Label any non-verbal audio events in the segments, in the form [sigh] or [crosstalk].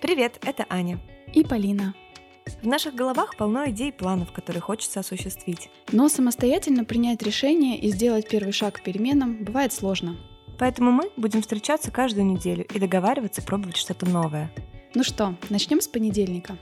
Привет, это Аня. И Полина. В наших головах полно идей и планов, которые хочется осуществить. Но самостоятельно принять решение и сделать первый шаг к переменам бывает сложно. Поэтому мы будем встречаться каждую неделю и договариваться пробовать что-то новое. Ну что, начнем с понедельника.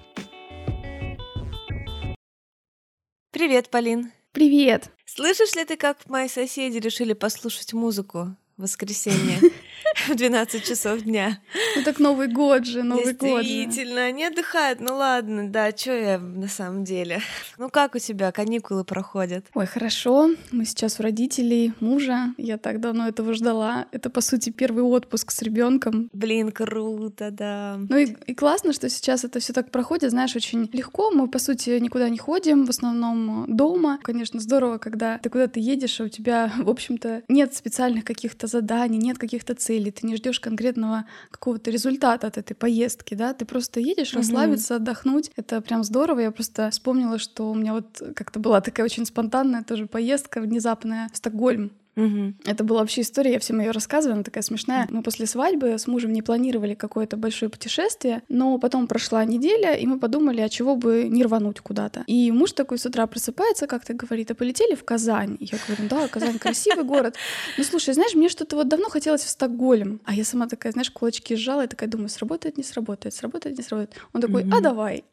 Привет, Полин. Привет! Слышишь ли ты, как мои соседи решили послушать музыку? воскресенье [laughs] [laughs] в 12 часов дня. Ну так Новый год же, Новый год Действительно, они отдыхают, ну ладно, да, что я на самом деле. [laughs] Ну как у тебя каникулы проходят? Ой, хорошо, мы сейчас у родителей мужа, я так давно этого ждала. Это, по сути, первый отпуск с ребенком. Блин, круто, да. Ну и, и классно, что сейчас это все так проходит, знаешь, очень легко. Мы, по сути, никуда не ходим, в основном дома. Конечно, здорово, когда ты куда-то едешь, а у тебя, [laughs] в общем-то, нет специальных каких-то заданий, нет каких-то целей, ты не ждешь конкретного какого-то результата от этой поездки, да, ты просто едешь расслабиться, отдохнуть. Это прям здорово. Я просто вспомнила, что у меня вот как-то была такая очень спонтанная тоже поездка внезапная в Стокгольм. Угу. Это была вообще история, я всем ее рассказываю, она такая смешная. Мы после свадьбы с мужем не планировали какое-то большое путешествие, но потом прошла неделя, и мы подумали, а чего бы не рвануть куда-то. И муж такой с утра просыпается, как-то говорит, а полетели в Казань? И я говорю, да, Казань красивый город. Ну слушай, знаешь, мне что-то вот давно хотелось в Стокгольм. А я сама такая, знаешь, кулачки сжала и такая думаю, сработает, не сработает, сработает, не сработает. Он такой, а давай.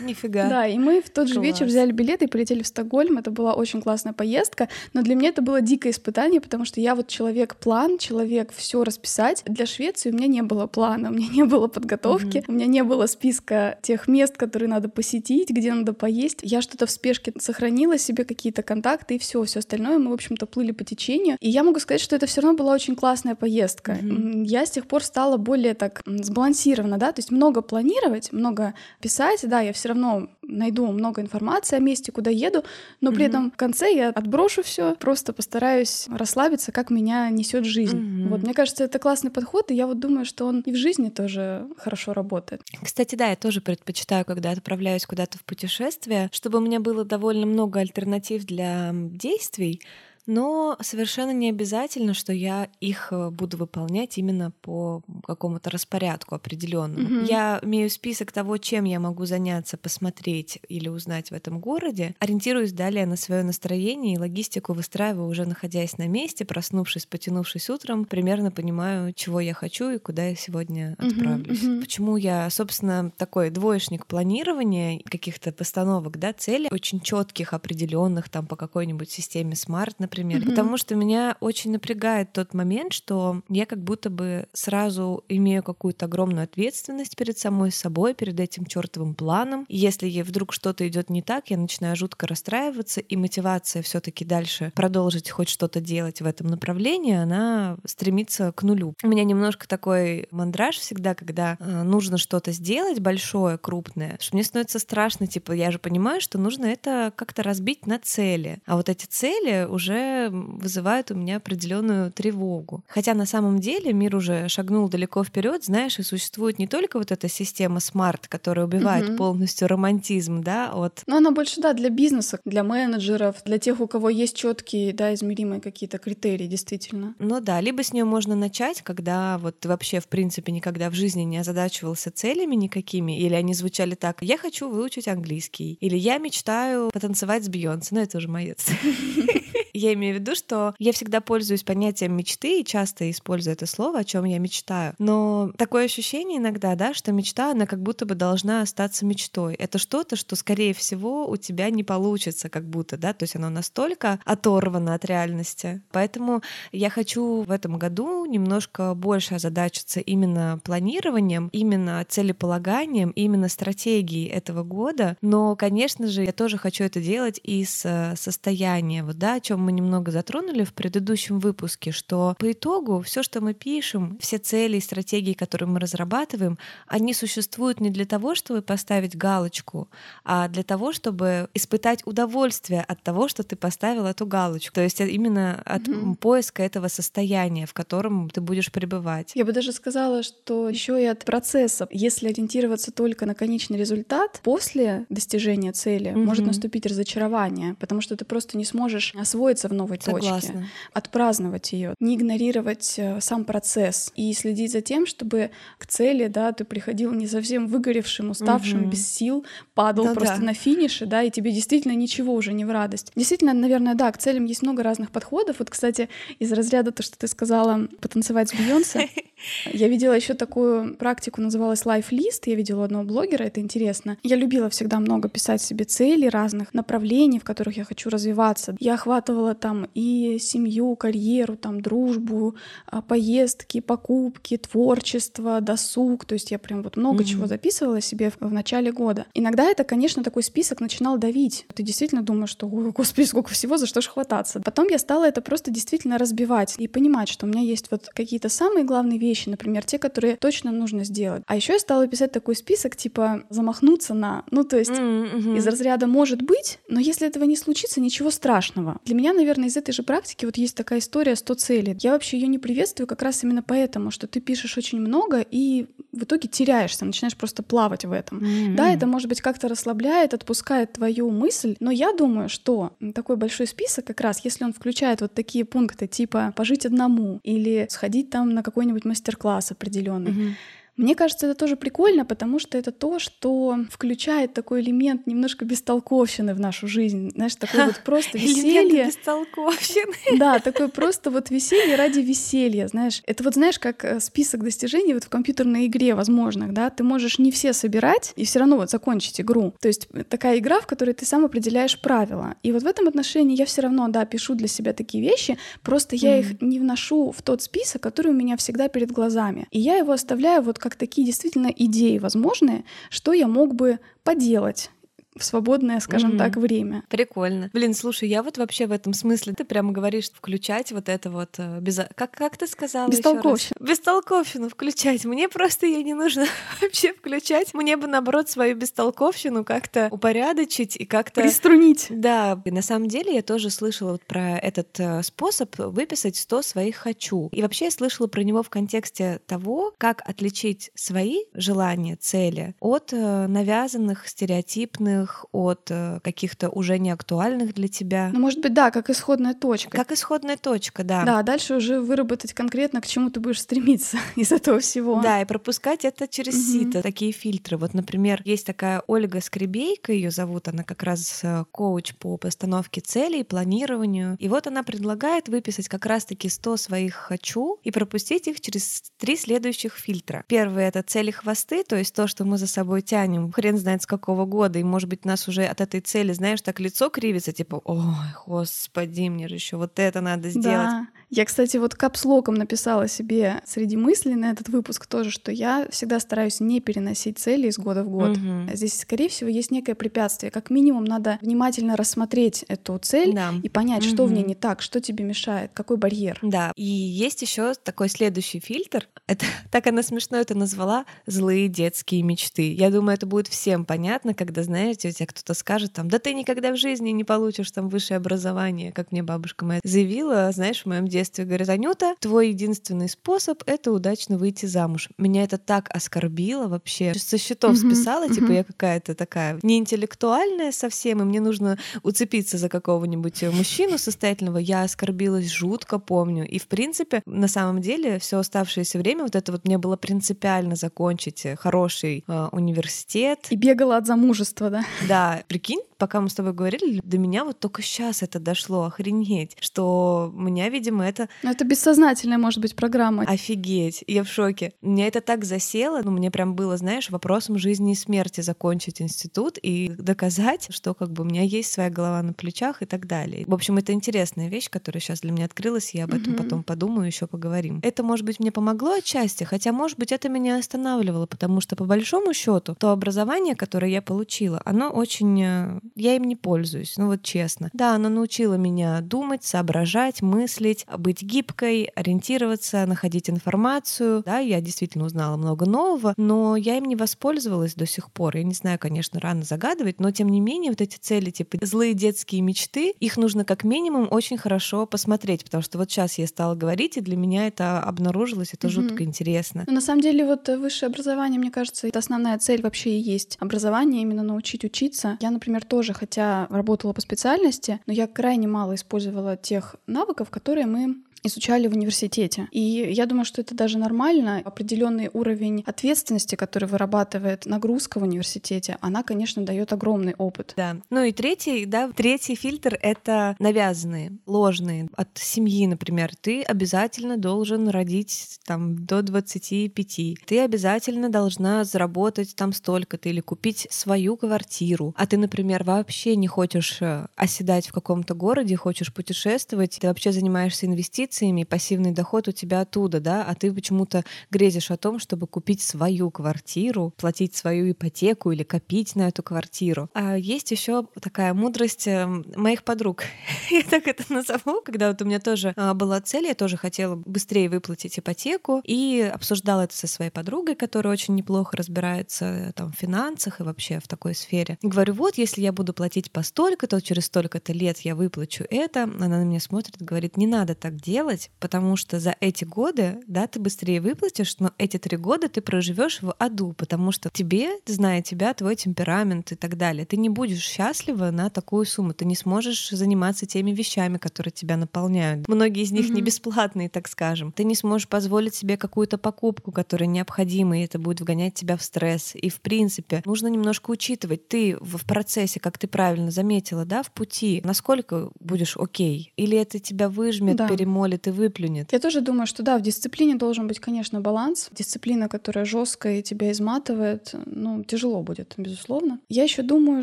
Нифига. Да, и мы в тот же вечер взяли билеты и полетели в Стокгольм. Это была очень классная поездка, но для меня это было дикое испытание испытание, потому что я вот человек-план, человек все расписать. Для Швеции у меня не было плана, [laughs] у меня не было подготовки, mm-hmm. у меня не было списка тех мест, которые надо посетить, где надо поесть. Я что-то в спешке сохранила себе какие-то контакты и все, все остальное мы, в общем-то, плыли по течению. И я могу сказать, что это все равно была очень классная поездка. Mm-hmm. Я с тех пор стала более так сбалансирована, да, то есть много планировать, много писать, да, я все равно найду много информации о месте, куда еду, но при mm-hmm. этом в конце я отброшу все, просто постараюсь расслабиться, как меня несет жизнь. Mm-hmm. Вот, мне кажется, это классный подход, и я вот думаю, что он и в жизни тоже хорошо работает. Кстати, да, я тоже предпочитаю, когда отправляюсь куда-то в путешествие, чтобы у меня было довольно много альтернатив для действий, но совершенно не обязательно, что я их э, буду выполнять именно по какому-то распорядку определенному. Mm-hmm. Я имею список того, чем я могу заняться, посмотреть или узнать в этом городе, ориентируюсь далее на свое настроение и логистику выстраиваю уже находясь на месте, проснувшись, потянувшись утром, примерно понимаю, чего я хочу и куда я сегодня отправлюсь. Mm-hmm. Почему я, собственно, такой двоечник планирования каких-то постановок, да, целей очень четких, определенных, там по какой-нибудь системе смарт, например, mm-hmm. потому что меня очень напрягает тот момент, что я как будто бы сразу имею какую-то огромную ответственность перед самой собой, перед этим чертовым планом. И если ей вдруг что-то идет не так, я начинаю жутко расстраиваться, и мотивация все-таки дальше продолжить хоть что-то делать в этом направлении, она стремится к нулю. У меня немножко такой мандраж всегда, когда э, нужно что-то сделать большое, крупное, что мне становится страшно, типа, я же понимаю, что нужно это как-то разбить на цели. А вот эти цели уже вызывают у меня определенную тревогу. Хотя на самом деле мир уже шагнул далеко вперед, знаешь, и существует не только вот эта система смарт, которая убивает угу. полностью романтизм, да, от. Но она больше, да, для бизнеса, для менеджеров, для тех, у кого есть четкие, да, измеримые какие-то критерии, действительно. Ну да, либо с нее можно начать, когда вот ты вообще, в принципе, никогда в жизни не озадачивался целями никакими, или они звучали так: я хочу выучить английский, или я мечтаю потанцевать с Бейонсе, ну это уже моя цель. [laughs] Я имею в виду, что я всегда пользуюсь понятием мечты и часто использую это слово, о чем я мечтаю. Но такое ощущение иногда, да, что мечта, она как будто бы должна остаться мечтой. Это что-то, что, скорее всего, у тебя не получится, как будто, да, то есть оно настолько оторвано от реальности. Поэтому я хочу в этом году немножко больше озадачиться именно планированием, именно целеполаганием, именно стратегией этого года. Но, конечно же, я тоже хочу это делать из э, состояния, вот, да, о чем мы немного затронули в предыдущем выпуске, что по итогу все, что мы пишем, все цели и стратегии, которые мы разрабатываем, они существуют не для того, чтобы поставить галочку, а для того, чтобы испытать удовольствие от того, что ты поставил эту галочку. То есть именно от mm-hmm. поиска этого состояния, в котором ты будешь пребывать. Я бы даже сказала, что еще и от процесса. Если ориентироваться только на конечный результат, после достижения цели mm-hmm. может наступить разочарование, потому что ты просто не сможешь освоить освоиться в новой Согласна. точке, отпраздновать ее, не игнорировать э, сам процесс и следить за тем, чтобы к цели, да, ты приходил не совсем выгоревшим, уставшим, угу. без сил, падал да, просто да. на финише, да, и тебе действительно ничего уже не в радость. Действительно, наверное, да, к целям есть много разных подходов. Вот, кстати, из разряда то, что ты сказала, потанцевать с Бейонсе, [laughs] я видела еще такую практику, называлась List. Я видела одного блогера, это интересно. Я любила всегда много писать себе цели разных направлений, в которых я хочу развиваться. Я охватывала там и семью, карьеру, там дружбу, а, поездки, покупки, творчество, досуг. То есть я прям вот много mm-hmm. чего записывала себе в, в начале года. Иногда это, конечно, такой список начинал давить. Ты действительно думаешь, что, господи, сколько всего, за что ж хвататься. Потом я стала это просто действительно разбивать и понимать, что у меня есть вот какие-то самые главные вещи, например, те, которые точно нужно сделать. А еще я стала писать такой список, типа замахнуться на, ну то есть mm-hmm. из разряда может быть, но если этого не случится, ничего страшного. Для меня, наверное, из этой же практики вот есть такая история 100 целей. Я вообще ее не приветствую как раз именно поэтому, что ты пишешь очень много и в итоге теряешься, начинаешь просто плавать в этом. Mm-hmm. Да, это может быть как-то расслабляет, отпускает твою мысль, но я думаю, что такой большой список как раз, если он включает вот такие пункты типа пожить одному или сходить там на какой-нибудь мастер-класс определенный, mm-hmm мне кажется, это тоже прикольно, потому что это то, что включает такой элемент немножко бестолковщины в нашу жизнь. Знаешь, такой вот просто веселье. бестолковщины. Да, такое просто вот веселье ради веселья, знаешь. Это вот знаешь, как э, список достижений вот в компьютерной игре возможных, да, ты можешь не все собирать и все равно вот закончить игру. То есть э, такая игра, в которой ты сам определяешь правила. И вот в этом отношении я все равно, да, пишу для себя такие вещи, просто я mm. их не вношу в тот список, который у меня всегда перед глазами. И я его оставляю вот как такие действительно идеи возможные, что я мог бы поделать в свободное, скажем mm-hmm. так, время. Прикольно. Блин, слушай, я вот вообще в этом смысле, ты прямо говоришь, включать вот это вот э, без... Как, как ты сказала? Бестолковщину. Бестолковщину включать. Мне просто ее не нужно [laughs] вообще включать. Мне бы, наоборот, свою бестолковщину как-то упорядочить и как-то... Приструнить. Да. И на самом деле я тоже слышала вот про этот э, способ выписать 100 своих «хочу». И вообще я слышала про него в контексте того, как отличить свои желания, цели от э, навязанных, стереотипных, актуальных от э, каких-то уже не актуальных для тебя. Ну, может быть, да, как исходная точка. Как исходная точка, да. Да, дальше уже выработать конкретно, к чему ты будешь стремиться [laughs] из этого всего. Да, и пропускать это через угу. сито, такие фильтры. Вот, например, есть такая Ольга Скребейка, ее зовут, она как раз э, коуч по постановке целей, планированию. И вот она предлагает выписать как раз-таки 100 своих «хочу» и пропустить их через три следующих фильтра. Первый — это цели-хвосты, то есть то, что мы за собой тянем, хрен знает с какого года, и, может быть, нас уже от этой цели, знаешь, так лицо кривится, типа, ой, господи, мне же еще вот это надо сделать. Да. Я, кстати, вот капслоком написала себе среди мыслей на этот выпуск тоже, что я всегда стараюсь не переносить цели из года в год. Угу. Здесь, скорее всего, есть некое препятствие. Как минимум, надо внимательно рассмотреть эту цель да. и понять, угу. что в ней не так, что тебе мешает, какой барьер. Да. И есть еще такой следующий фильтр. [laughs] Это так она смешно это назвала злые детские мечты. Я думаю, это будет всем понятно, когда, знаете, у тебя кто-то скажет там, да ты никогда в жизни не получишь там высшее образование, как мне бабушка моя заявила, знаешь, в моем детстве детстве говорит, Анюта, твой единственный способ — это удачно выйти замуж. Меня это так оскорбило вообще. Со счетов mm-hmm. списала, mm-hmm. типа я какая-то такая неинтеллектуальная совсем, и мне нужно уцепиться за какого-нибудь мужчину состоятельного. Я оскорбилась жутко, помню. И, в принципе, на самом деле, все оставшееся время вот это вот мне было принципиально закончить хороший э, университет. И бегала от замужества, да? Да. Прикинь, пока мы с тобой говорили, до меня вот только сейчас это дошло, охренеть, что у меня, видимо, это... Но это бессознательная, может быть, программа. Офигеть, я в шоке. Мне это так засело, ну, мне прям было, знаешь, вопросом жизни и смерти закончить институт и доказать, что как бы у меня есть своя голова на плечах и так далее. В общем, это интересная вещь, которая сейчас для меня открылась, я об этом mm-hmm. потом подумаю, еще поговорим. Это, может быть, мне помогло отчасти, хотя, может быть, это меня останавливало, потому что, по большому счету, то образование, которое я получила, оно очень э, я им не пользуюсь, ну вот честно. Да, она научила меня думать, соображать, мыслить, быть гибкой, ориентироваться, находить информацию. Да, я действительно узнала много нового, но я им не воспользовалась до сих пор. Я не знаю, конечно, рано загадывать, но тем не менее вот эти цели, типа злые детские мечты, их нужно как минимум очень хорошо посмотреть, потому что вот сейчас я стала говорить, и для меня это обнаружилось, это mm-hmm. жутко интересно. Но на самом деле вот высшее образование, мне кажется, это основная цель вообще и есть. Образование именно научить учиться. Я, например, тоже тоже, хотя работала по специальности, но я крайне мало использовала тех навыков, которые мы изучали в университете. И я думаю, что это даже нормально. Определенный уровень ответственности, который вырабатывает нагрузка в университете, она, конечно, дает огромный опыт. Да. Ну и третий, да, третий фильтр — это навязанные, ложные. От семьи, например, ты обязательно должен родить там до 25. Ты обязательно должна заработать там столько-то или купить свою квартиру. А ты, например, вообще не хочешь э, оседать в каком-то городе, хочешь путешествовать, ты вообще занимаешься инвестициями, инвестициями, пассивный доход у тебя оттуда, да, а ты почему-то грезишь о том, чтобы купить свою квартиру, платить свою ипотеку или копить на эту квартиру. А есть еще такая мудрость эм, моих подруг. [laughs] я так это назову, когда вот у меня тоже а, была цель, я тоже хотела быстрее выплатить ипотеку и обсуждала это со своей подругой, которая очень неплохо разбирается э, там в финансах и вообще в такой сфере. И говорю, вот, если я буду платить по столько, то через столько-то лет я выплачу это. Она на меня смотрит говорит, не надо так делать, делать, потому что за эти годы, да, ты быстрее выплатишь, но эти три года ты проживешь в аду, потому что тебе, зная тебя, твой темперамент и так далее, ты не будешь счастлива на такую сумму, ты не сможешь заниматься теми вещами, которые тебя наполняют. Многие из них mm-hmm. не бесплатные, так скажем. Ты не сможешь позволить себе какую-то покупку, которая необходима, и это будет вгонять тебя в стресс. И в принципе нужно немножко учитывать, ты в процессе, как ты правильно заметила, да, в пути, насколько будешь окей, или это тебя выжмет, да. перемолит перемолит и выплюнет. Я тоже думаю, что да, в дисциплине должен быть, конечно, баланс. Дисциплина, которая жесткая и тебя изматывает, ну, тяжело будет, безусловно. Я еще думаю,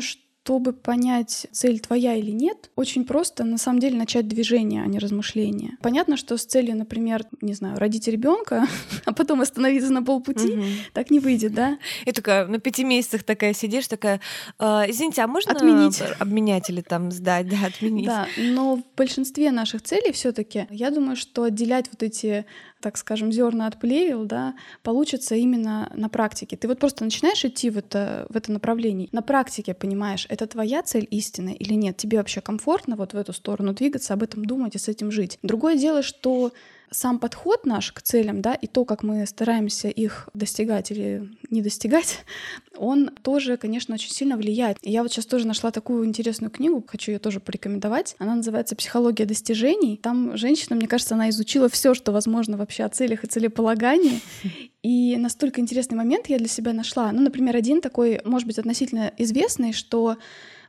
что чтобы понять, цель твоя или нет, очень просто на самом деле начать движение, а не размышление. Понятно, что с целью, например, не знаю, родить ребенка, [laughs] а потом остановиться на полпути, угу. так не выйдет, да? И такая на пяти месяцах такая сидишь, такая, э, извините, а можно отменить обменять или там сдать, да, отменить? Да, но в большинстве наших целей все-таки я думаю, что отделять вот эти так скажем, зерна от плевел, да, получится именно на практике. Ты вот просто начинаешь идти в это, в это направление. На практике понимаешь, это твоя цель истины или нет. Тебе вообще комфортно вот в эту сторону двигаться, об этом думать и с этим жить. Другое дело, что сам подход наш к целям, да, и то, как мы стараемся их достигать или не достигать, [laughs] он тоже, конечно, очень сильно влияет. И я вот сейчас тоже нашла такую интересную книгу, хочу ее тоже порекомендовать. Она называется «Психология достижений». Там женщина, мне кажется, она изучила все, что возможно вообще о целях и целеполагании. [laughs] И настолько интересный момент я для себя нашла. Ну, например, один такой, может быть, относительно известный, что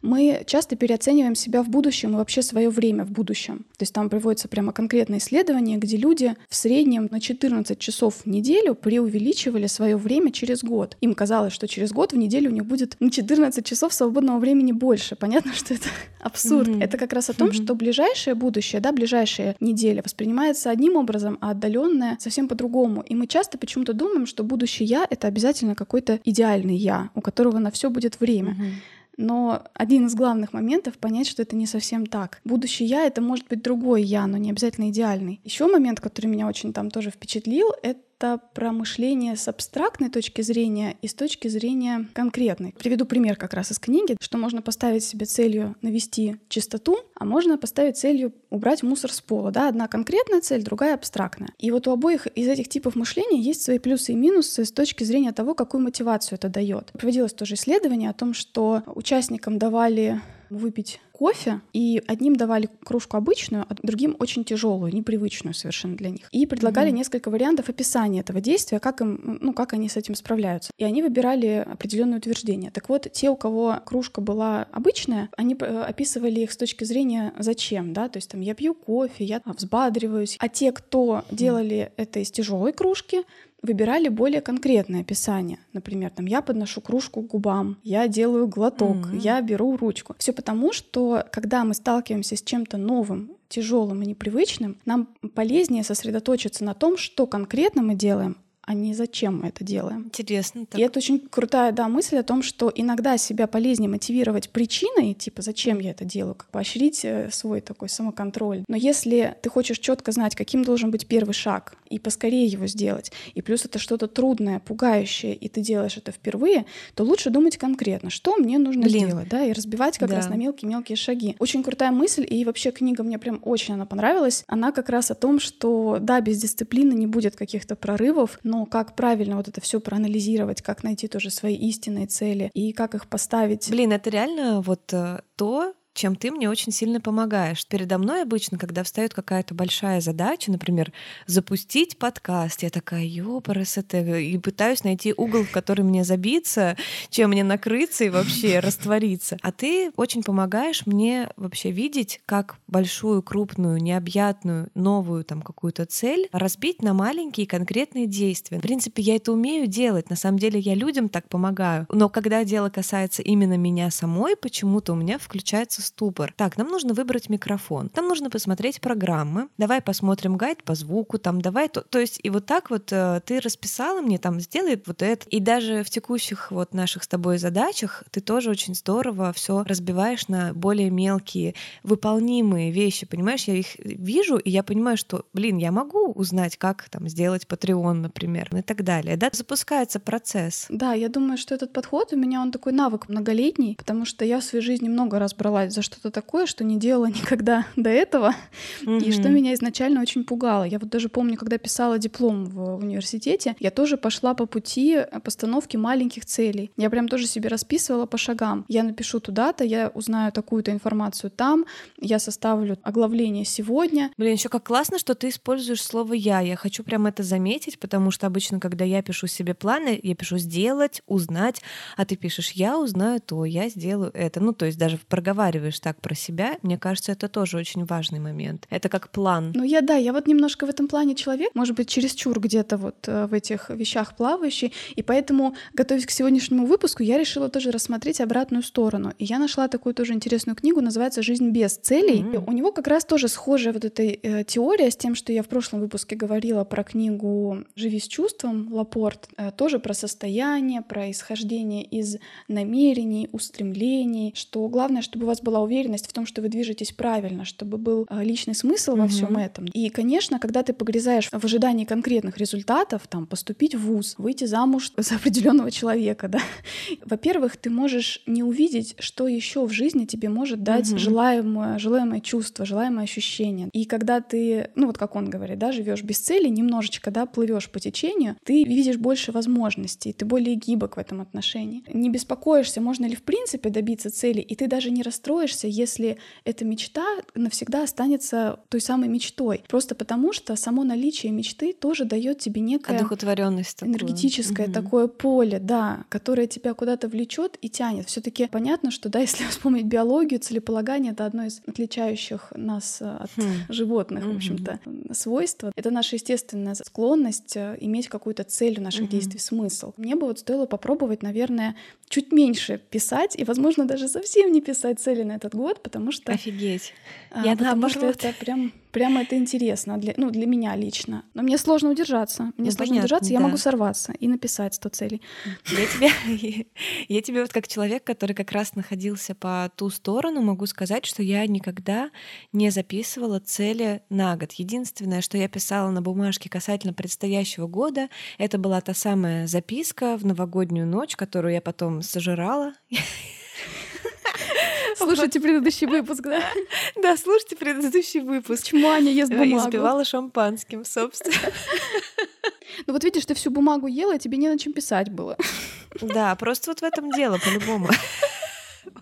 мы часто переоцениваем себя в будущем и вообще свое время в будущем. То есть там приводится прямо конкретное исследование, где люди в среднем на 14 часов в неделю преувеличивали свое время через год. Им казалось, что через год в неделю у них будет на 14 часов свободного времени больше. Понятно, [laughs] что это абсурд. Mm-hmm. Это как раз о том, mm-hmm. что ближайшее будущее, да, ближайшая неделя воспринимается одним образом, а отдаленное совсем по-другому. И мы часто почему-то думаем, что будущее я это обязательно какой-то идеальный я, у которого на все будет время. Mm-hmm. Но один из главных моментов понять, что это не совсем так. Будущее я это может быть другой я, но не обязательно идеальный. Еще момент, который меня очень там тоже впечатлил, это это про мышление с абстрактной точки зрения и с точки зрения конкретной. Приведу пример как раз из книги, что можно поставить себе целью навести чистоту, а можно поставить целью убрать мусор с пола. Да? Одна конкретная цель, другая абстрактная. И вот у обоих из этих типов мышления есть свои плюсы и минусы с точки зрения того, какую мотивацию это дает. Проводилось тоже исследование о том, что участникам давали выпить кофе, и одним давали кружку обычную, а другим очень тяжелую, непривычную совершенно для них. И предлагали mm-hmm. несколько вариантов описания этого действия, как им, ну, как они с этим справляются. И они выбирали определенные утверждения. Так вот, те, у кого кружка была обычная, они э, описывали их с точки зрения зачем, да, то есть там я пью кофе, я взбадриваюсь. А те, кто делали это из тяжелой кружки, выбирали более конкретное описание. Например, там я подношу кружку к губам, я делаю глоток, mm-hmm. я беру ручку. Все потому, что когда мы сталкиваемся с чем-то новым, тяжелым и непривычным, нам полезнее сосредоточиться на том, что конкретно мы делаем, а не зачем мы это делаем. Интересно. Так. И это очень крутая да, мысль о том, что иногда себя полезнее мотивировать причиной, типа зачем я это делаю, как поощрить э, свой такой самоконтроль. Но если ты хочешь четко знать, каким должен быть первый шаг, и поскорее его сделать, и плюс это что-то трудное, пугающее, и ты делаешь это впервые, то лучше думать конкретно, что мне нужно Блин. сделать, да, и разбивать как да. раз на мелкие-мелкие шаги. Очень крутая мысль, и вообще книга мне прям очень она понравилась. Она как раз о том, что да, без дисциплины не будет каких-то прорывов, но но как правильно вот это все проанализировать, как найти тоже свои истинные цели и как их поставить. Блин, это реально вот э, то, чем ты мне очень сильно помогаешь. Передо мной обычно, когда встает какая-то большая задача, например, запустить подкаст, я такая, ёпарас это, и пытаюсь найти угол, в который мне забиться, чем мне накрыться и вообще [laughs] раствориться. А ты очень помогаешь мне вообще видеть, как большую, крупную, необъятную, новую там какую-то цель разбить на маленькие конкретные действия. В принципе, я это умею делать. На самом деле я людям так помогаю. Но когда дело касается именно меня самой, почему-то у меня включается ступор. Так, нам нужно выбрать микрофон. Нам нужно посмотреть программы. Давай посмотрим гайд по звуку. Там давай то, то есть и вот так вот э, ты расписала мне там сделай вот это. И даже в текущих вот наших с тобой задачах ты тоже очень здорово все разбиваешь на более мелкие выполнимые вещи. Понимаешь, я их вижу и я понимаю, что, блин, я могу узнать, как там сделать Patreon, например, и так далее. Да, запускается процесс. Да, я думаю, что этот подход у меня он такой навык многолетний, потому что я в своей жизни много раз бралась за что-то такое, что не делала [laughs] никогда до этого, mm-hmm. и что меня изначально очень пугало. Я вот даже помню, когда писала диплом в университете, я тоже пошла по пути постановки маленьких целей. Я прям тоже себе расписывала по шагам. Я напишу туда-то, я узнаю такую-то информацию там, я составлю оглавление сегодня. Блин, еще как классно, что ты используешь слово «я». Я хочу прям это заметить, потому что обычно, когда я пишу себе планы, я пишу «сделать», «узнать», а ты пишешь «я узнаю то», «я сделаю это». Ну, то есть даже проговариваешь проговариваешь так про себя, мне кажется, это тоже очень важный момент. Это как план. Ну я да, я вот немножко в этом плане человек, может быть, чересчур где-то вот э, в этих вещах плавающий, и поэтому, готовясь к сегодняшнему выпуску, я решила тоже рассмотреть обратную сторону. И я нашла такую тоже интересную книгу, называется «Жизнь без целей». Mm-hmm. И у него как раз тоже схожая вот эта э, теория с тем, что я в прошлом выпуске говорила про книгу «Живи с чувством» Лапорт, э, тоже про состояние, про исхождение из намерений, устремлений, что главное, чтобы у вас был была уверенность в том, что вы движетесь правильно, чтобы был а, личный смысл угу. во всем этом. И, конечно, когда ты погрязаешь в ожидании конкретных результатов, там, поступить в ВУЗ, выйти замуж [laughs] за определенного человека, да, [laughs] во-первых, ты можешь не увидеть, что еще в жизни тебе может дать угу. желаемое, желаемое чувство, желаемое ощущение. И когда ты, ну вот как он говорит, да, живешь без цели, немножечко, да, плывешь по течению, ты видишь больше возможностей, ты более гибок в этом отношении. Не беспокоишься, можно ли в принципе добиться цели, и ты даже не расстроишься расстроишься, если эта мечта навсегда останется той самой мечтой. Просто потому, что само наличие мечты тоже дает тебе некое одухотворенность энергетическое такую. такое поле, да, которое тебя куда-то влечет и тянет. Все-таки понятно, что да, [laughs] если вспомнить биологию, целеполагание это одно из отличающих нас э, от хм. животных, в общем-то, свойства. Это наша естественная склонность э, иметь какую-то цель в наших действий, смысл. Мне бы вот стоило попробовать, наверное, чуть меньше писать и, возможно, даже совсем не писать цели на этот год, потому что... Офигеть. А, Я потому что это прям Прямо это интересно для, ну, для меня лично. Но мне сложно удержаться. Мне ну, сложно понятно, удержаться, да. я могу сорваться и написать 100 целей. Я тебе, [laughs] я тебе вот как человек, который как раз находился по ту сторону, могу сказать, что я никогда не записывала цели на год. Единственное, что я писала на бумажке касательно предстоящего года, это была та самая записка в новогоднюю ночь, которую я потом сожрала. [laughs] Слушайте предыдущий выпуск, да? Да, слушайте предыдущий выпуск. Почему Аня ест бумагу? И сбивала шампанским, собственно. [laughs] Ну вот видишь, ты всю бумагу ела, тебе не на чем писать было. Да, просто вот в этом дело, по-любому. [laughs]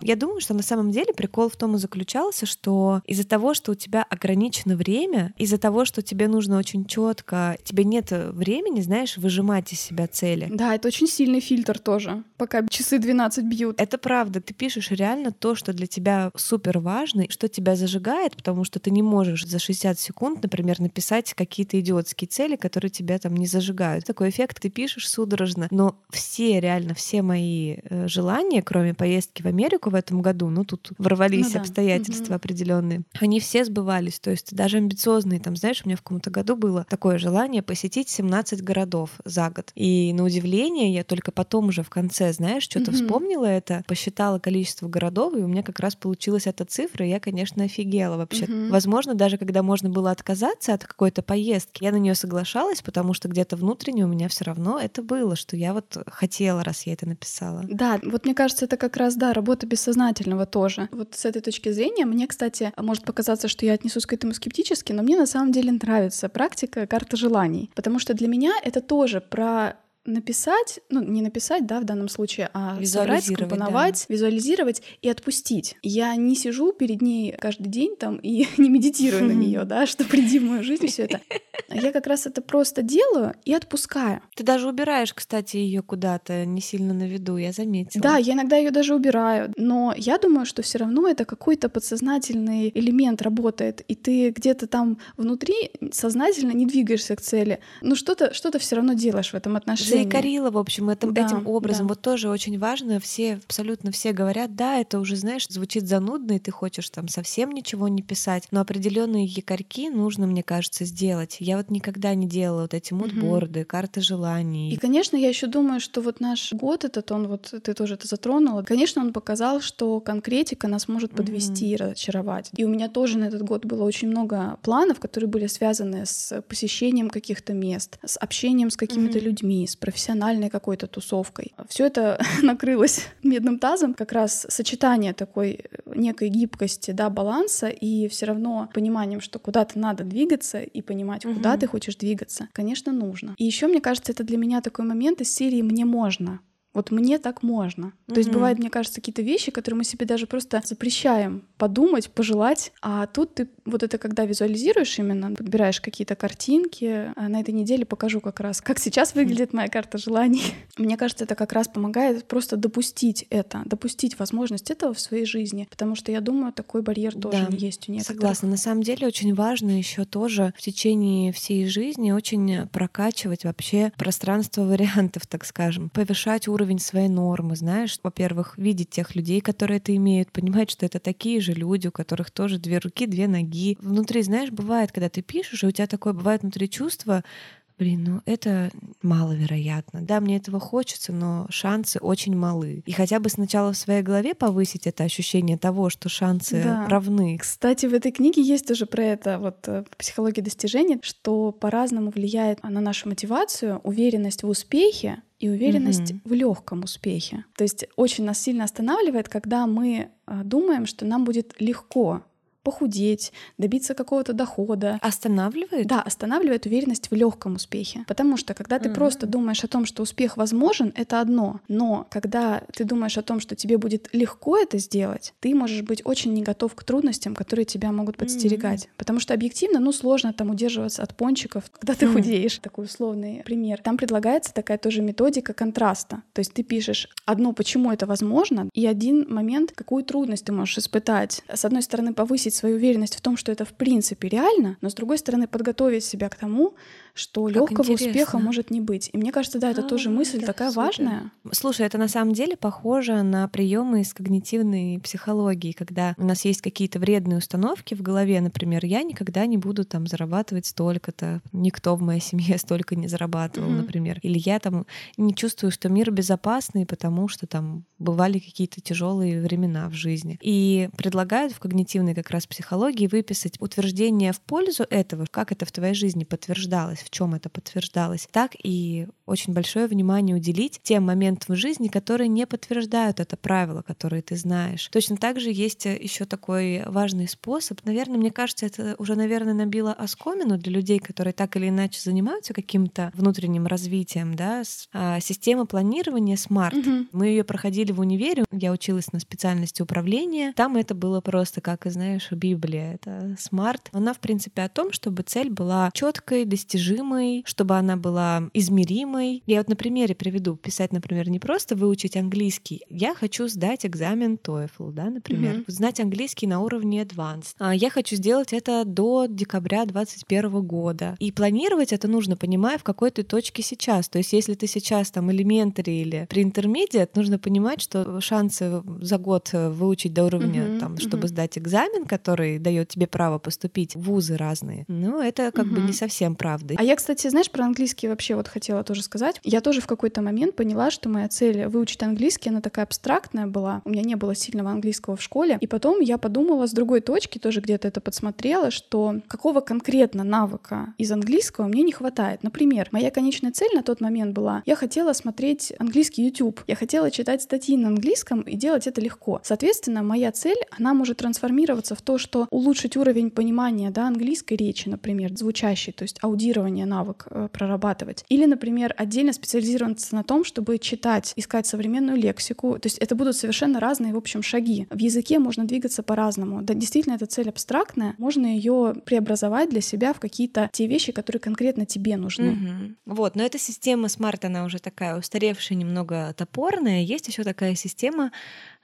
Я думаю, что на самом деле прикол в том и заключался, что из-за того, что у тебя ограничено время, из-за того, что тебе нужно очень четко, тебе нет времени, знаешь, выжимать из себя цели. Да, это очень сильный фильтр тоже, пока часы 12 бьют. Это правда. Ты пишешь реально то, что для тебя супер важно, что тебя зажигает, потому что ты не можешь за 60 секунд, например, написать какие-то идиотские цели, которые тебя там не зажигают. Такой эффект ты пишешь судорожно, но все, реально, все мои э, желания, кроме поездки в Америку, в этом году, ну тут ворвались ну, да. обстоятельства угу. определенные, они все сбывались. То есть даже амбициозные, там, знаешь, у меня в каком-то году было такое желание посетить 17 городов за год. И на удивление я только потом уже в конце, знаешь, что-то угу. вспомнила это, посчитала количество городов, и у меня как раз получилась эта цифра, и я, конечно, офигела вообще. Угу. Возможно, даже когда можно было отказаться от какой-то поездки, я на нее соглашалась, потому что где-то внутренне у меня все равно это было, что я вот хотела, раз я это написала. Да, вот мне кажется, это как раз, да, работа без бессознательного тоже. Вот с этой точки зрения мне, кстати, может показаться, что я отнесусь к этому скептически, но мне на самом деле нравится практика карты желаний, потому что для меня это тоже про написать, ну не написать, да, в данном случае, а собрать, скомпоновать, да. визуализировать и отпустить. Я не сижу перед ней каждый день там и [laughs] не медитирую на нее, да, что приди в мою жизнь все это. Я как раз это просто делаю и отпускаю. Ты даже убираешь, кстати, ее куда-то не сильно на виду, я заметила. Да, я иногда ее даже убираю, но я думаю, что все равно это какой-то подсознательный элемент работает, и ты где-то там внутри сознательно не двигаешься к цели. Ну что-то что-то все равно делаешь в этом отношении заикарила, в общем, этом, да, этим образом. Да. Вот тоже очень важно. Все, абсолютно все говорят, да, это уже, знаешь, звучит занудно, и ты хочешь там совсем ничего не писать, но определенные якорьки нужно, мне кажется, сделать. Я вот никогда не делала вот эти мудборды, угу. карты желаний. И, конечно, я еще думаю, что вот наш год этот, он вот, ты тоже это затронула, конечно, он показал, что конкретика нас может подвести угу. и разочаровать. И у меня тоже на этот год было очень много планов, которые были связаны с посещением каких-то мест, с общением с какими-то угу. людьми, с профессиональной какой-то тусовкой. Все это [laughs] накрылось медным тазом, как раз сочетание такой э, некой гибкости, да, баланса и все равно пониманием, что куда-то надо двигаться и понимать, угу. куда ты хочешь двигаться, конечно, нужно. И еще мне кажется, это для меня такой момент из серии «мне можно». Вот мне так можно. Mm-hmm. То есть бывают, мне кажется, какие-то вещи, которые мы себе даже просто запрещаем подумать, пожелать. А тут ты вот это когда визуализируешь именно, подбираешь какие-то картинки. А на этой неделе покажу как раз, как сейчас выглядит моя карта желаний. [laughs] Мне кажется, это как раз помогает просто допустить это, допустить возможность этого в своей жизни. Потому что я думаю, такой барьер тоже да, есть у некоторых. Согласна. На самом деле очень важно еще тоже в течение всей жизни очень прокачивать вообще пространство вариантов, так скажем, повышать уровень уровень своей нормы, знаешь, во-первых, видеть тех людей, которые это имеют, понимать, что это такие же люди, у которых тоже две руки, две ноги. Внутри, знаешь, бывает, когда ты пишешь, и у тебя такое бывает внутри чувство, блин, ну это маловероятно. Да, мне этого хочется, но шансы очень малы. И хотя бы сначала в своей голове повысить это ощущение того, что шансы да. равны. Кстати, в этой книге есть тоже про это, вот э, психология достижений, что по-разному влияет на нашу мотивацию, уверенность в успехе, и уверенность угу. в легком успехе. То есть очень нас сильно останавливает, когда мы думаем, что нам будет легко похудеть, добиться какого-то дохода. Останавливает? Да, останавливает уверенность в легком успехе. Потому что когда ты mm-hmm. просто думаешь о том, что успех возможен, это одно. Но когда ты думаешь о том, что тебе будет легко это сделать, ты можешь быть очень не готов к трудностям, которые тебя могут подстерегать. Mm-hmm. Потому что объективно, ну, сложно там удерживаться от пончиков, [laughs] когда ты mm-hmm. худеешь. Такой условный пример. Там предлагается такая тоже методика контраста. То есть ты пишешь одно, почему это возможно, и один момент, какую трудность ты можешь испытать. С одной стороны, повысить свою уверенность в том, что это в принципе реально, но с другой стороны подготовить себя к тому, что как легкого интересно. успеха может не быть. И мне кажется, да, это а, тоже мысль да, такая супер. важная. Слушай, это на самом деле похоже на приемы из когнитивной психологии, когда у нас есть какие-то вредные установки в голове, например, я никогда не буду там зарабатывать столько-то, никто в моей семье столько не зарабатывал, mm-hmm. например, или я там не чувствую, что мир безопасный, потому что там бывали какие-то тяжелые времена в жизни. И предлагают в когнитивной как раз психологии выписать утверждение в пользу этого, как это в твоей жизни подтверждалось, в чем это подтверждалось, так и очень большое внимание уделить тем моментам в жизни, которые не подтверждают это правило, которое ты знаешь. Точно так же есть э, еще такой важный способ. Наверное, мне кажется, это уже, наверное, набило оскомину для людей, которые так или иначе занимаются каким-то внутренним развитием, да, а, система планирования SMART. Угу. Мы ее проходили в универе, я училась на специальности управления. Там это было просто, как, знаешь, Библия, это SMART. Она, в принципе, о том, чтобы цель была четкой, достижимой, чтобы она была измеримой. Я вот на примере приведу. Писать, например, не просто выучить английский. Я хочу сдать экзамен TOEFL, да, например. Mm-hmm. Знать английский на уровне Advanced. А я хочу сделать это до декабря 2021 года. И планировать это нужно, понимая, в какой ты точке сейчас. То есть если ты сейчас там elementary или при интермедиат, нужно понимать, что шансы за год выучить до уровня, mm-hmm. там, чтобы mm-hmm. сдать экзамен, который дает тебе право поступить в вузы разные, ну, это как угу. бы не совсем правда. А я, кстати, знаешь, про английский вообще вот хотела тоже сказать. Я тоже в какой-то момент поняла, что моя цель выучить английский, она такая абстрактная была. У меня не было сильного английского в школе. И потом я подумала с другой точки, тоже где-то это подсмотрела, что какого конкретно навыка из английского мне не хватает. Например, моя конечная цель на тот момент была, я хотела смотреть английский YouTube, я хотела читать статьи на английском и делать это легко. Соответственно, моя цель, она может трансформироваться в то, что улучшить уровень понимания да, английской речи, например, звучащей, то есть аудирование навык э, прорабатывать. Или, например, отдельно специализироваться на том, чтобы читать, искать современную лексику. То есть это будут совершенно разные, в общем, шаги. В языке можно двигаться по-разному. Да, действительно, эта цель абстрактная, можно ее преобразовать для себя в какие-то те вещи, которые конкретно тебе нужны. Угу. Вот, но эта система смарт, она уже такая устаревшая, немного топорная. Есть еще такая система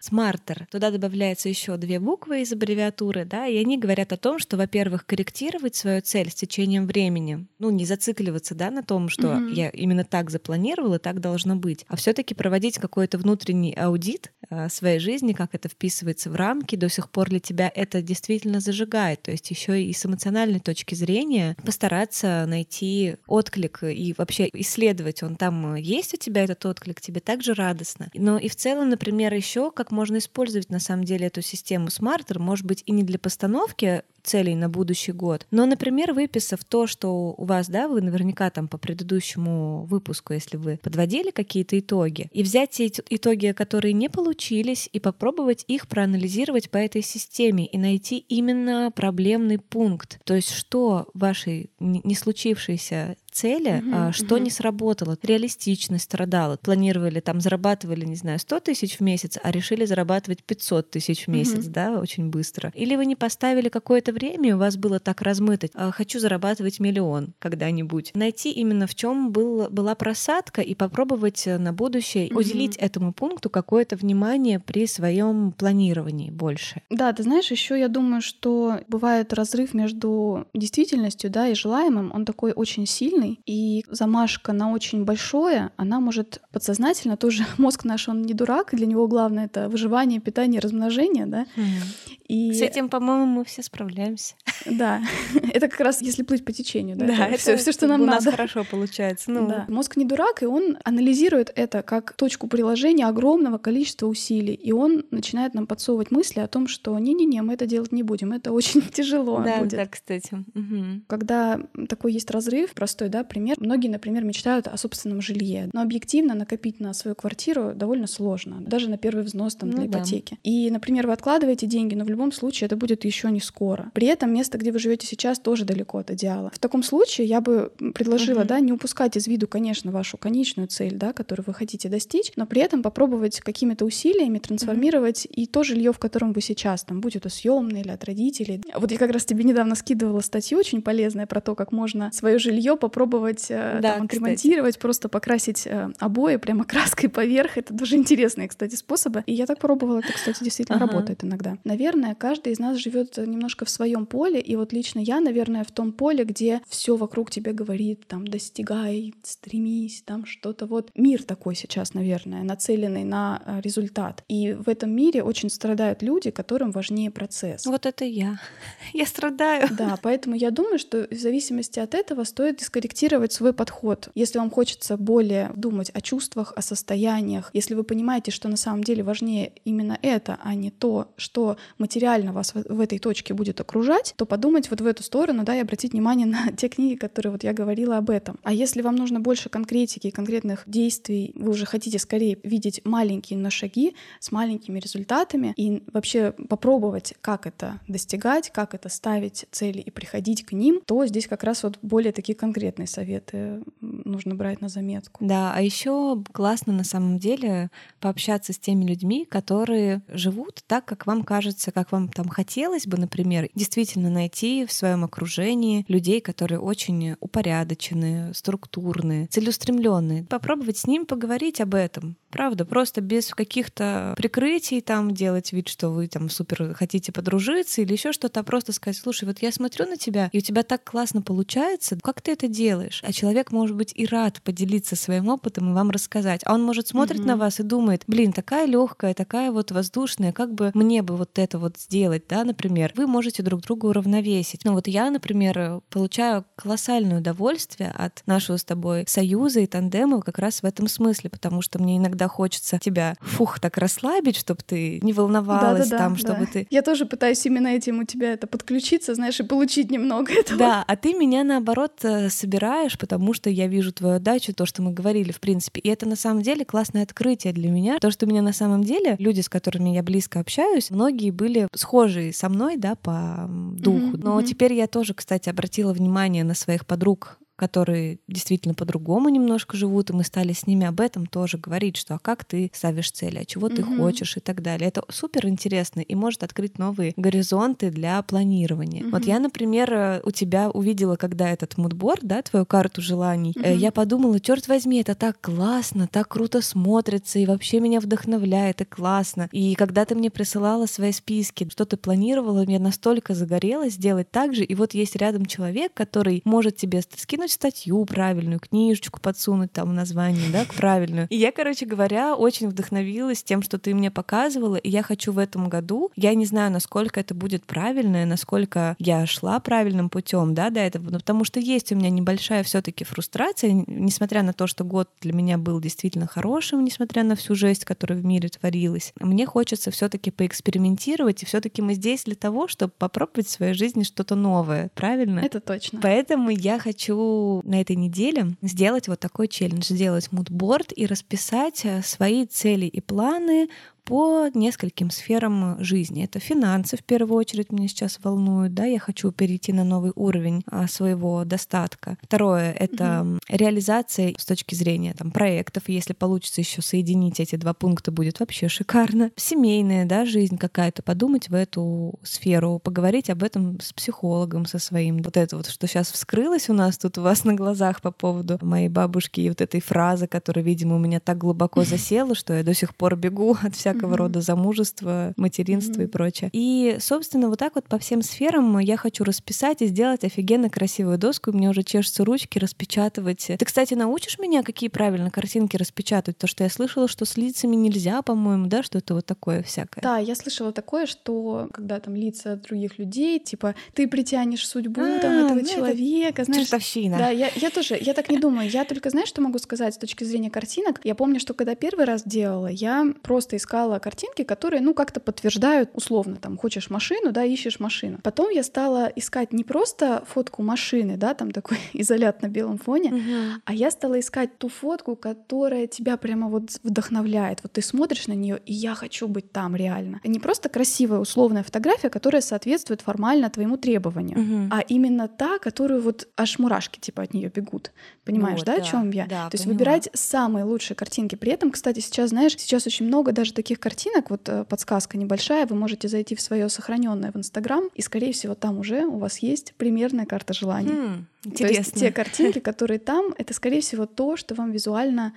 Smarter. Туда добавляется еще две буквы из аббревиатуры, да, и они говорят о том, что, во-первых, корректировать свою цель с течением времени, ну, не зацикливаться, да, на том, что mm-hmm. я именно так запланировала, так должно быть, а все-таки проводить какой-то внутренний аудит э, своей жизни, как это вписывается в рамки, до сих пор ли тебя это действительно зажигает, то есть еще и с эмоциональной точки зрения постараться найти отклик и вообще исследовать, он там есть у тебя этот отклик, тебе также радостно. Но и в целом, например, еще как можно использовать на самом деле эту систему Smarter, может быть, и не для постановки целей на будущий год. Но, например, выписав то, что у вас, да, вы наверняка там по предыдущему выпуску, если вы подводили какие-то итоги, и взять те итоги, которые не получились, и попробовать их проанализировать по этой системе и найти именно проблемный пункт. То есть что в вашей не случившейся цели, uh-huh, что uh-huh. не сработало. Реалистичность страдала. Планировали там, зарабатывали, не знаю, 100 тысяч в месяц, а решили зарабатывать 500 тысяч в месяц, uh-huh. да, очень быстро. Или вы не поставили какое-то время, у вас было так размыто, а, хочу зарабатывать миллион когда-нибудь. Найти именно в чем был, была просадка и попробовать э, на будущее uh-huh. уделить этому пункту какое-то внимание при своем планировании больше. Да, ты знаешь, еще я думаю, что бывает разрыв между действительностью, да, и желаемым, он такой очень сильный, сложный, и замашка на очень большое, она может подсознательно тоже [laughs] мозг наш, он не дурак, для него главное это выживание, питание, размножение, да. Mm. И... С этим, по-моему, мы все справляемся. [laughs] Да, [laughs] это как раз если плыть по течению, да. Да, это все, все, что нам у надо. нас хорошо получается. Ну. Да. Мозг не дурак, и он анализирует это как точку приложения огромного количества усилий, и он начинает нам подсовывать мысли о том, что не-не-не, мы это делать не будем, это очень тяжело да, будет. Да, кстати. Угу. Когда такой есть разрыв, простой, да, пример. Многие, например, мечтают о собственном жилье, но объективно накопить на свою квартиру довольно сложно, даже на первый взнос там, ну, для ипотеки. Да. И, например, вы откладываете деньги, но в любом случае это будет еще не скоро. При этом место, где вы живете сейчас, тоже далеко от идеала. В таком случае я бы предложила, угу. да, не упускать из виду, конечно, вашу конечную цель, да, которую вы хотите достичь, но при этом попробовать какими-то усилиями трансформировать угу. и то жилье, в котором вы сейчас, там, будь это съемное или от родителей. Вот я как раз тебе недавно скидывала статью очень полезная про то, как можно свое жилье попробовать э, да, там, отремонтировать, просто покрасить э, обои прямо [laughs] краской поверх. Это тоже интересные, кстати, способы. И я так пробовала, это, кстати, действительно ага. работает иногда. Наверное, каждый из нас живет немножко в своем поле, и вот лично я, наверное, в том поле, где все вокруг тебе говорит, там, достигай, стремись, там что-то вот. Мир такой сейчас, наверное, нацеленный на э, результат. И в этом мире очень страдают люди, которым важнее процесс. Вот это я. [laughs] Я страдаю. Да, поэтому я думаю, что в зависимости от этого стоит скорректировать свой подход. Если вам хочется более думать о чувствах, о состояниях, если вы понимаете, что на самом деле важнее именно это, а не то, что материально вас в, этой точке будет окружать, то подумать вот в эту сторону, да, и обратить внимание [laughs] на те книги, которые вот я говорила об этом. А если вам нужно больше конкретики конкретных действий, вы уже хотите скорее видеть маленькие, но шаги с маленькими результатами и вообще попробовать, как это достигать, как это ставить цели и приходить к ним, то здесь как раз вот более такие конкретные советы нужно брать на заметку. Да, а еще классно на самом деле пообщаться с теми людьми, которые живут так, как вам кажется, как вам там хотелось бы, например, действительно найти в своем окружении людей, которые очень упорядочены, структурные, целеустремленные. Попробовать с ним поговорить об этом, правда, просто без каких-то прикрытий там делать вид, что вы там супер хотите подружиться или еще что-то, а просто сказать, слушай, вот я смотрю на тебя, и у тебя так классно получается, как ты это делаешь? А человек может быть и рад поделиться своим опытом и вам рассказать. А он может смотрит mm-hmm. на вас и думает, блин, такая легкая, такая вот воздушная, как бы мне бы вот это вот сделать, да, например. Вы можете друг друга уравновесить. Ну вот я, например, получаю колоссальное удовольствие от нашего с тобой союза и тандема как раз в этом смысле, потому что мне иногда хочется тебя, фух, так расслабить, чтобы ты не волновалась да, да, там, чтобы да. ты... Я тоже пытаюсь именно этим у тебя это подключиться, знаешь, и получить немного [laughs] этого. Да, а ты меня наоборот э, собираешь, потому что я вижу твою дачу, то, что мы говорили, в принципе. И это на самом деле классное открытие для меня. То, что меня на самом деле, люди, с которыми я близко общаюсь, многие были схожие со мной, да, по духу. Mm-hmm. Но mm-hmm. теперь я тоже, кстати, обратила внимание на своих подруг которые действительно по-другому немножко живут, и мы стали с ними об этом тоже говорить, что а как ты ставишь цели, а чего ты mm-hmm. хочешь и так далее. Это супер интересно и может открыть новые горизонты для планирования. Mm-hmm. Вот я, например, э, у тебя увидела, когда этот мудборд, да, твою карту желаний, mm-hmm. я подумала, черт возьми, это так классно, так круто смотрится, и вообще меня вдохновляет, и классно. И когда ты мне присылала свои списки, что ты планировала, мне настолько загорелось сделать так же, и вот есть рядом человек, который может тебе скинуть подсунуть статью правильную, книжечку подсунуть там название, да, правильную. И я, короче говоря, очень вдохновилась тем, что ты мне показывала, и я хочу в этом году, я не знаю, насколько это будет правильно, насколько я шла правильным путем, да, до этого, но потому что есть у меня небольшая все-таки фрустрация, несмотря на то, что год для меня был действительно хорошим, несмотря на всю жесть, которая в мире творилась. Мне хочется все-таки поэкспериментировать, и все-таки мы здесь для того, чтобы попробовать в своей жизни что-то новое, правильно? Это точно. Поэтому я хочу на этой неделе сделать вот такой челлендж, сделать мудборд и расписать э, свои цели и планы по нескольким сферам жизни. Это финансы в первую очередь меня сейчас волнуют, да, я хочу перейти на новый уровень а, своего достатка. Второе — это угу. реализация с точки зрения там, проектов. Если получится еще соединить эти два пункта, будет вообще шикарно. Семейная, да, жизнь какая-то, подумать в эту сферу, поговорить об этом с психологом со своим. Вот это вот, что сейчас вскрылось у нас тут у вас на глазах по поводу моей бабушки и вот этой фразы, которая, видимо, у меня так глубоко засела, что я до сих пор бегу от всякого всякого mm-hmm. рода замужество, материнство mm-hmm. и прочее. И, собственно, вот так вот по всем сферам я хочу расписать и сделать офигенно красивую доску. Мне уже чешутся ручки распечатывать. Ты, кстати, научишь меня, какие правильно картинки распечатать? То, что я слышала, что с лицами нельзя, по-моему, да, что это вот такое всякое. Да, я слышала такое, что когда там лица других людей, типа, ты притянешь судьбу а, там этого ну, человека, это знаешь. Чертовщина. Да, я, я тоже, я так не думаю. Я только, знаешь, что могу сказать с точки зрения картинок? Я помню, что когда первый раз делала, я просто искала искала картинки, которые, ну, как-то подтверждают, условно, там, хочешь машину, да, ищешь машину. Потом я стала искать не просто фотку машины, да, там такой [laughs] изолят на белом фоне, угу. а я стала искать ту фотку, которая тебя прямо вот вдохновляет. Вот ты смотришь на нее, и я хочу быть там реально. Не просто красивая условная фотография, которая соответствует формально твоему требованию, угу. а именно та, которую вот аж мурашки типа от нее бегут. Понимаешь, вот, да, да, о чем я? Да, То есть выбирать самые лучшие картинки. При этом, кстати, сейчас, знаешь, сейчас очень много даже таких таких картинок, вот э, подсказка небольшая, вы можете зайти в свое сохраненное в Инстаграм, и, скорее всего, там уже у вас есть примерная карта желаний. Хм, интересно. То есть те картинки, [laughs] которые там, это, скорее всего, то, что вам визуально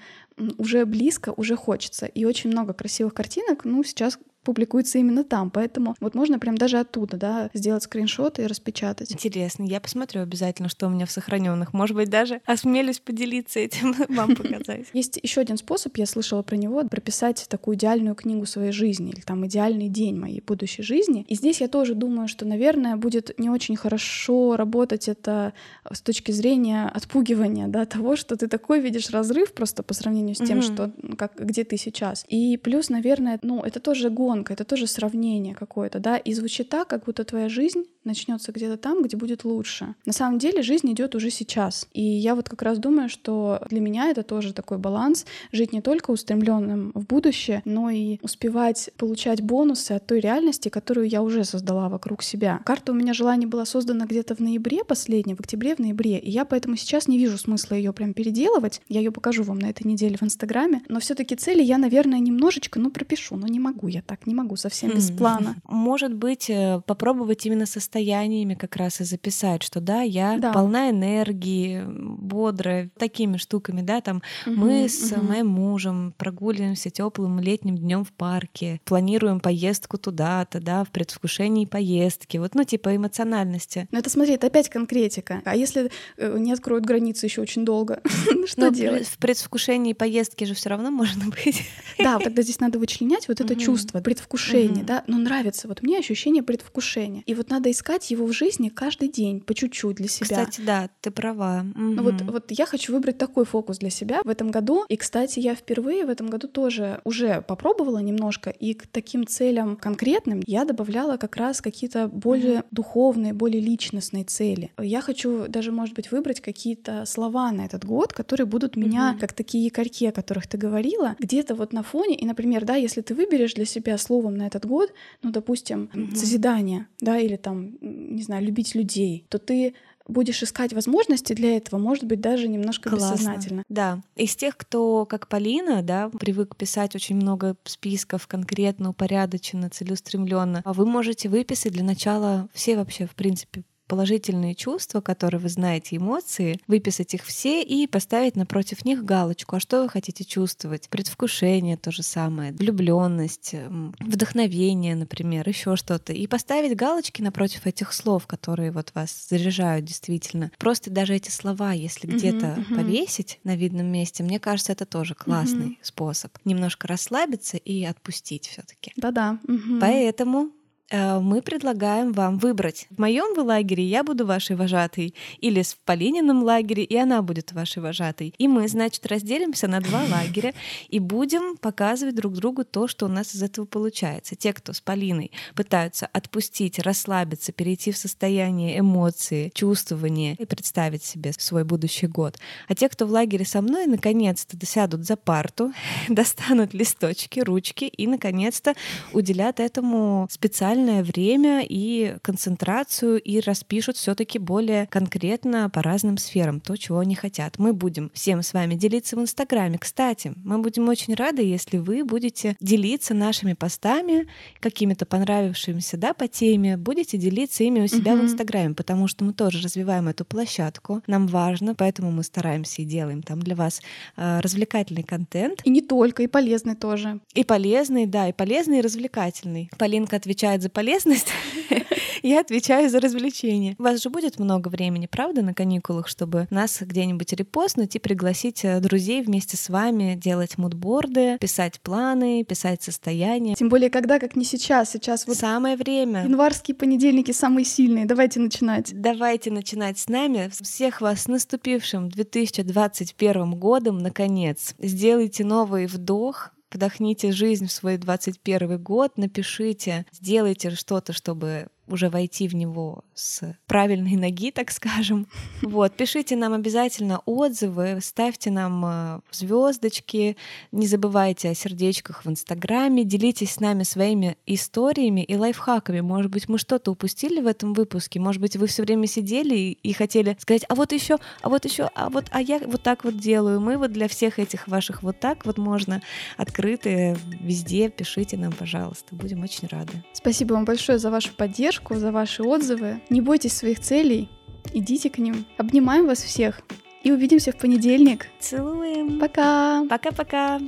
уже близко, уже хочется. И очень много красивых картинок, ну, сейчас публикуется именно там. Поэтому вот можно прям даже оттуда, да, сделать скриншот и распечатать. Интересно, я посмотрю обязательно, что у меня в сохраненных. Может быть, даже осмелюсь поделиться этим, [laughs] вам показать. Есть еще один способ, я слышала про него, прописать такую идеальную книгу своей жизни или там идеальный день моей будущей жизни. И здесь я тоже думаю, что, наверное, будет не очень хорошо работать это с точки зрения отпугивания, да, того, что ты такой видишь разрыв просто по сравнению с тем, что как где ты сейчас. И плюс, наверное, ну это тоже гон гонка, это тоже сравнение какое-то, да, и звучит так, как будто твоя жизнь начнется где-то там, где будет лучше. На самом деле жизнь идет уже сейчас. И я вот как раз думаю, что для меня это тоже такой баланс жить не только устремленным в будущее, но и успевать получать бонусы от той реальности, которую я уже создала вокруг себя. Карта у меня желание была создана где-то в ноябре последнем, в октябре, в ноябре, и я поэтому сейчас не вижу смысла ее прям переделывать. Я ее покажу вам на этой неделе в Инстаграме, но все таки цели я, наверное, немножечко, ну, пропишу, но не могу я так, не могу совсем без плана. [laughs] Может быть, э, попробовать именно состояниями как раз и записать, что да, я да. полна энергии, бодрая, такими штуками, да, там угу, мы с угу. моим мужем прогуливаемся теплым летним днем в парке, планируем поездку туда-то, да, в предвкушении поездки, вот, ну, типа эмоциональности. Ну, это смотри, это опять конкретика. А если э, не откроют границы еще очень долго, [laughs] что Но делать? В предвкушении поездки же все равно можно [laughs] быть. Да, тогда здесь надо вычленять вот это чувство, предвкушение, да, но нравится. Вот мне ощущение предвкушения. И вот надо искать его в жизни каждый день, по чуть-чуть для себя. Кстати, да, ты права. Ну вот, вот я хочу выбрать такой фокус для себя в этом году. И, кстати, я впервые в этом году тоже уже попробовала немножко, и к таким целям конкретным я добавляла как раз какие-то более духовные, более личностные цели. Я хочу даже, может быть, выбрать какие-то слова на этот год, которые будут меня, как такие якорьки, о которых ты говорила, где-то вот на фоне. И, например, да, если ты выберешь для себя словом на этот год, ну, допустим, созидание, да, или там, не знаю, любить людей, то ты будешь искать возможности для этого, может быть, даже немножко Классно. бессознательно. Да. Из тех, кто, как Полина, да, привык писать очень много списков конкретно, упорядоченно, целеустремленно, а вы можете выписать для начала все вообще, в принципе, положительные чувства, которые вы знаете, эмоции, выписать их все и поставить напротив них галочку. А что вы хотите чувствовать? Предвкушение то же самое, влюбленность, вдохновение, например, еще что-то. И поставить галочки напротив этих слов, которые вот вас заряжают действительно. Просто даже эти слова, если где-то uh-huh. повесить на видном месте, мне кажется, это тоже классный uh-huh. способ. Немножко расслабиться и отпустить все-таки. Да-да. Uh-huh. Поэтому мы предлагаем вам выбрать. В моем лагере я буду вашей вожатой, или в Полинином лагере, и она будет вашей вожатой. И мы, значит, разделимся на два [laughs] лагеря и будем показывать друг другу то, что у нас из этого получается. Те, кто с Полиной пытаются отпустить, расслабиться, перейти в состояние эмоции, чувствования и представить себе свой будущий год. А те, кто в лагере со мной, наконец-то сядут за парту, [laughs] достанут листочки, ручки и, наконец-то, уделят этому специально специальное время и концентрацию и распишут все-таки более конкретно по разным сферам то, чего они хотят. Мы будем всем с вами делиться в Инстаграме. Кстати, мы будем очень рады, если вы будете делиться нашими постами, какими-то понравившимися да, по теме, будете делиться ими у себя угу. в Инстаграме, потому что мы тоже развиваем эту площадку. Нам важно, поэтому мы стараемся и делаем там для вас э, развлекательный контент. И не только, и полезный тоже. И полезный, да, и полезный, и развлекательный. Полинка отвечает за за полезность, [laughs] я отвечаю за развлечение. У вас же будет много времени, правда, на каникулах, чтобы нас где-нибудь репостнуть и пригласить э, друзей вместе с вами делать мудборды, писать планы, писать состояние. Тем более, когда, как не сейчас, сейчас вот... Самое время. Январские понедельники самые сильные. Давайте начинать. Давайте начинать с нами. Всех вас с наступившим 2021 годом, наконец. Сделайте новый вдох, вдохните жизнь в свой 21 год, напишите, сделайте что-то, чтобы уже войти в него с правильной ноги, [laughs] так скажем. Вот, пишите нам обязательно отзывы, ставьте нам э, звездочки, не забывайте о сердечках в Инстаграме, делитесь с нами своими историями и лайфхаками. Может быть, мы что-то упустили в этом выпуске, может быть, вы все время сидели и хотели сказать, а вот еще, а вот еще, а вот, а я вот так вот делаю. Мы вот для всех этих ваших вот так вот можно открыты везде, пишите нам, пожалуйста, будем очень рады. Спасибо вам большое за вашу поддержку поддержку, за ваши отзывы. Не бойтесь своих целей, идите к ним. Обнимаем вас всех и увидимся в понедельник. Целуем. Пока. Пока-пока.